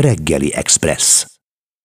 Reggeli Express.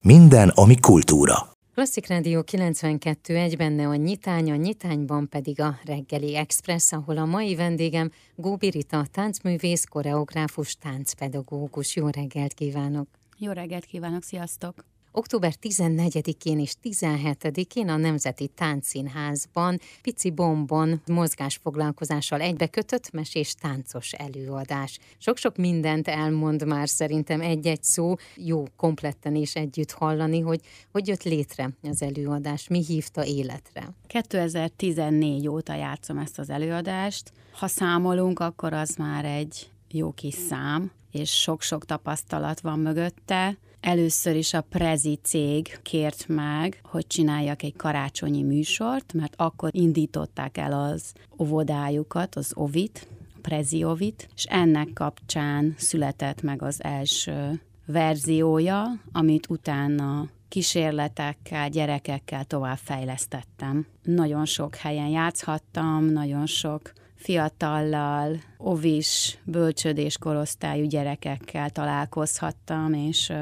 Minden, ami kultúra. Klasszik Rádió 92 egy benne a nyitány, a nyitányban pedig a reggeli express, ahol a mai vendégem Góbi Rita, táncművész, koreográfus, táncpedagógus. Jó reggelt kívánok! Jó reggelt kívánok, sziasztok! Október 14-én és 17-én a Nemzeti Táncszínházban Pici Bombon mozgásfoglalkozással egybekötött mesés táncos előadás. Sok-sok mindent elmond már szerintem egy-egy szó, jó kompletten és együtt hallani, hogy hogy jött létre az előadás, mi hívta életre. 2014 óta játszom ezt az előadást. Ha számolunk, akkor az már egy jó kis szám, és sok-sok tapasztalat van mögötte. Először is a Prezi cég kért meg, hogy csináljak egy karácsonyi műsort, mert akkor indították el az óvodájukat, az Ovit, Prezi Ovit, és ennek kapcsán született meg az első verziója, amit utána kísérletekkel, gyerekekkel tovább fejlesztettem. Nagyon sok helyen játszhattam, nagyon sok fiatallal, ovis, bölcsödés korosztályú gyerekekkel találkozhattam, és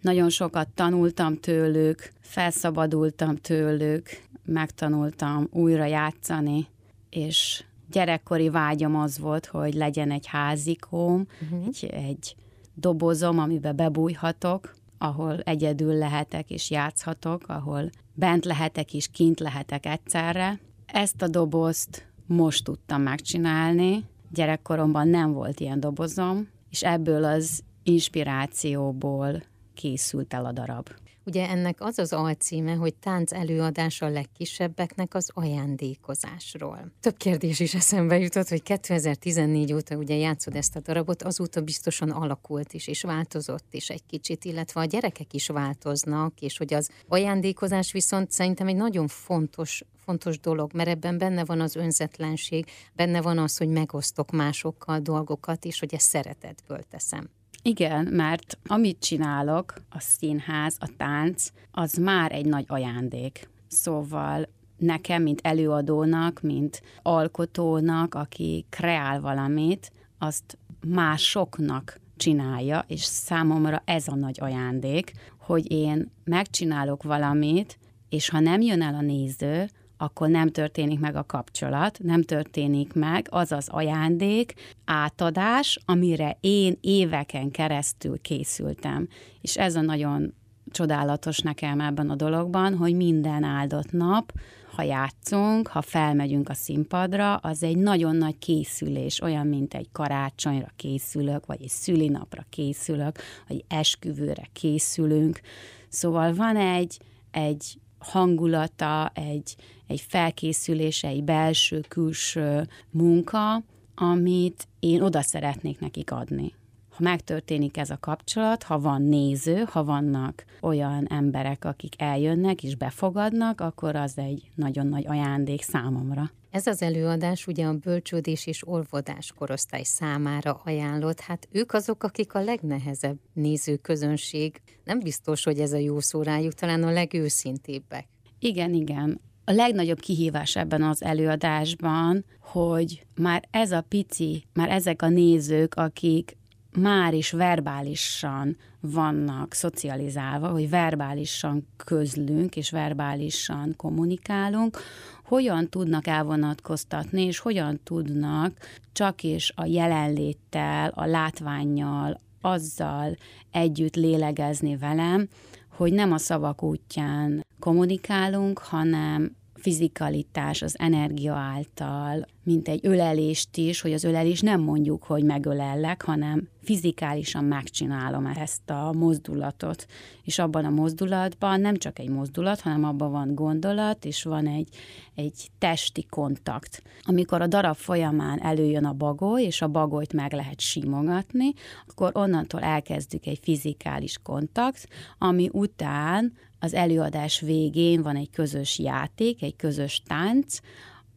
nagyon sokat tanultam tőlük, felszabadultam tőlük, megtanultam újra játszani, és gyerekkori vágyam az volt, hogy legyen egy házikóm, uh-huh. egy, egy dobozom, amiben bebújhatok, ahol egyedül lehetek és játszhatok, ahol bent lehetek és kint lehetek egyszerre. Ezt a dobozt most tudtam megcsinálni. Gyerekkoromban nem volt ilyen dobozom, és ebből az inspirációból készült el a darab. Ugye ennek az az alcíme, hogy tánc előadás a legkisebbeknek az ajándékozásról. Több kérdés is eszembe jutott, hogy 2014 óta ugye játszod ezt a darabot, azóta biztosan alakult is, és változott is egy kicsit, illetve a gyerekek is változnak, és hogy az ajándékozás viszont szerintem egy nagyon fontos fontos dolog, mert ebben benne van az önzetlenség, benne van az, hogy megosztok másokkal dolgokat, és hogy ezt szeretetből teszem. Igen, mert amit csinálok, a színház, a tánc, az már egy nagy ajándék. Szóval nekem, mint előadónak, mint alkotónak, aki kreál valamit, azt másoknak csinálja, és számomra ez a nagy ajándék, hogy én megcsinálok valamit, és ha nem jön el a néző, akkor nem történik meg a kapcsolat, nem történik meg az az ajándék, átadás, amire én éveken keresztül készültem. És ez a nagyon csodálatos nekem ebben a dologban, hogy minden áldott nap, ha játszunk, ha felmegyünk a színpadra, az egy nagyon nagy készülés, olyan, mint egy karácsonyra készülök, vagy egy szülinapra készülök, vagy esküvőre készülünk. Szóval van egy, egy hangulata, egy, egy felkészülése, egy belső-külső munka, amit én oda szeretnék nekik adni. Ha megtörténik ez a kapcsolat, ha van néző, ha vannak olyan emberek, akik eljönnek és befogadnak, akkor az egy nagyon nagy ajándék számomra. Ez az előadás ugye a bölcsődés és orvodás korosztály számára ajánlott. Hát ők azok, akik a legnehezebb nézőközönség. Nem biztos, hogy ez a jó szó rájuk, talán a legőszintébbek. Igen, igen. A legnagyobb kihívás ebben az előadásban, hogy már ez a pici, már ezek a nézők, akik már is verbálisan vannak szocializálva, hogy verbálisan közlünk és verbálisan kommunikálunk, hogyan tudnak elvonatkoztatni, és hogyan tudnak csak is a jelenléttel, a látványjal, azzal együtt lélegezni velem, hogy nem a szavak útján kommunikálunk, hanem fizikalitás, az energia által, mint egy ölelést is, hogy az ölelés nem mondjuk, hogy megölellek, hanem fizikálisan megcsinálom ezt a mozdulatot. És abban a mozdulatban nem csak egy mozdulat, hanem abban van gondolat, és van egy, egy testi kontakt. Amikor a darab folyamán előjön a bagoly, és a bagolyt meg lehet simogatni, akkor onnantól elkezdjük egy fizikális kontakt, ami után az előadás végén van egy közös játék, egy közös tánc,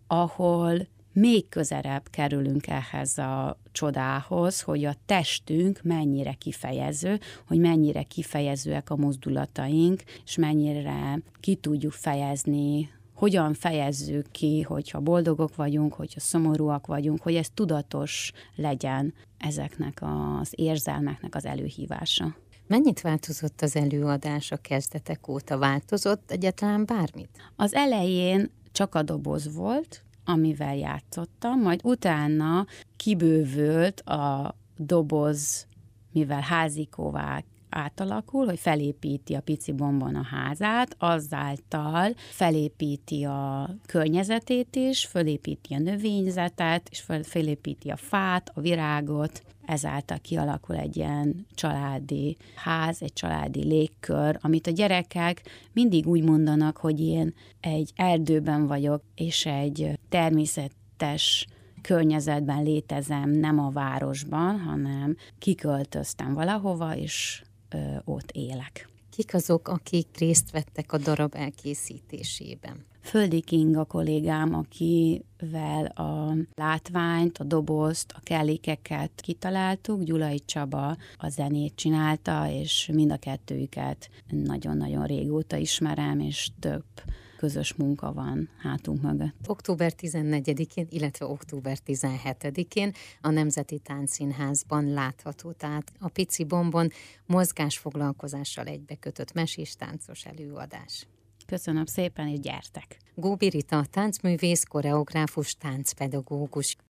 ahol még közelebb kerülünk ehhez a csodához, hogy a testünk mennyire kifejező, hogy mennyire kifejezőek a mozdulataink, és mennyire ki tudjuk fejezni, hogyan fejezzük ki, hogyha boldogok vagyunk, hogyha szomorúak vagyunk, hogy ez tudatos legyen ezeknek az érzelmeknek az előhívása. Mennyit változott az előadás a kezdetek óta? Változott egyáltalán bármit? Az elején csak a doboz volt, amivel játszottam, majd utána kibővült a doboz, mivel házikóvá átalakul, hogy felépíti a pici bombon a házát, azáltal felépíti a környezetét is, felépíti a növényzetet, és felépíti a fát, a virágot, ezáltal kialakul egy ilyen családi ház, egy családi légkör, amit a gyerekek mindig úgy mondanak, hogy én egy erdőben vagyok, és egy természetes környezetben létezem, nem a városban, hanem kiköltöztem valahova, és ö, ott élek. Kik azok, akik részt vettek a darab elkészítésében? Földi Kinga kollégám, akivel a látványt, a dobozt, a kellékeket kitaláltuk, Gyulai Csaba a zenét csinálta, és mind a kettőjüket nagyon-nagyon régóta ismerem, és több közös munka van hátunk mögött. Október 14-én, illetve október 17-én a Nemzeti Táncszínházban látható, tehát a Pici Bombon mozgásfoglalkozással egybekötött mesés táncos előadás. Köszönöm szépen, és gyertek! Góbi Rita, táncművész, koreográfus, táncpedagógus.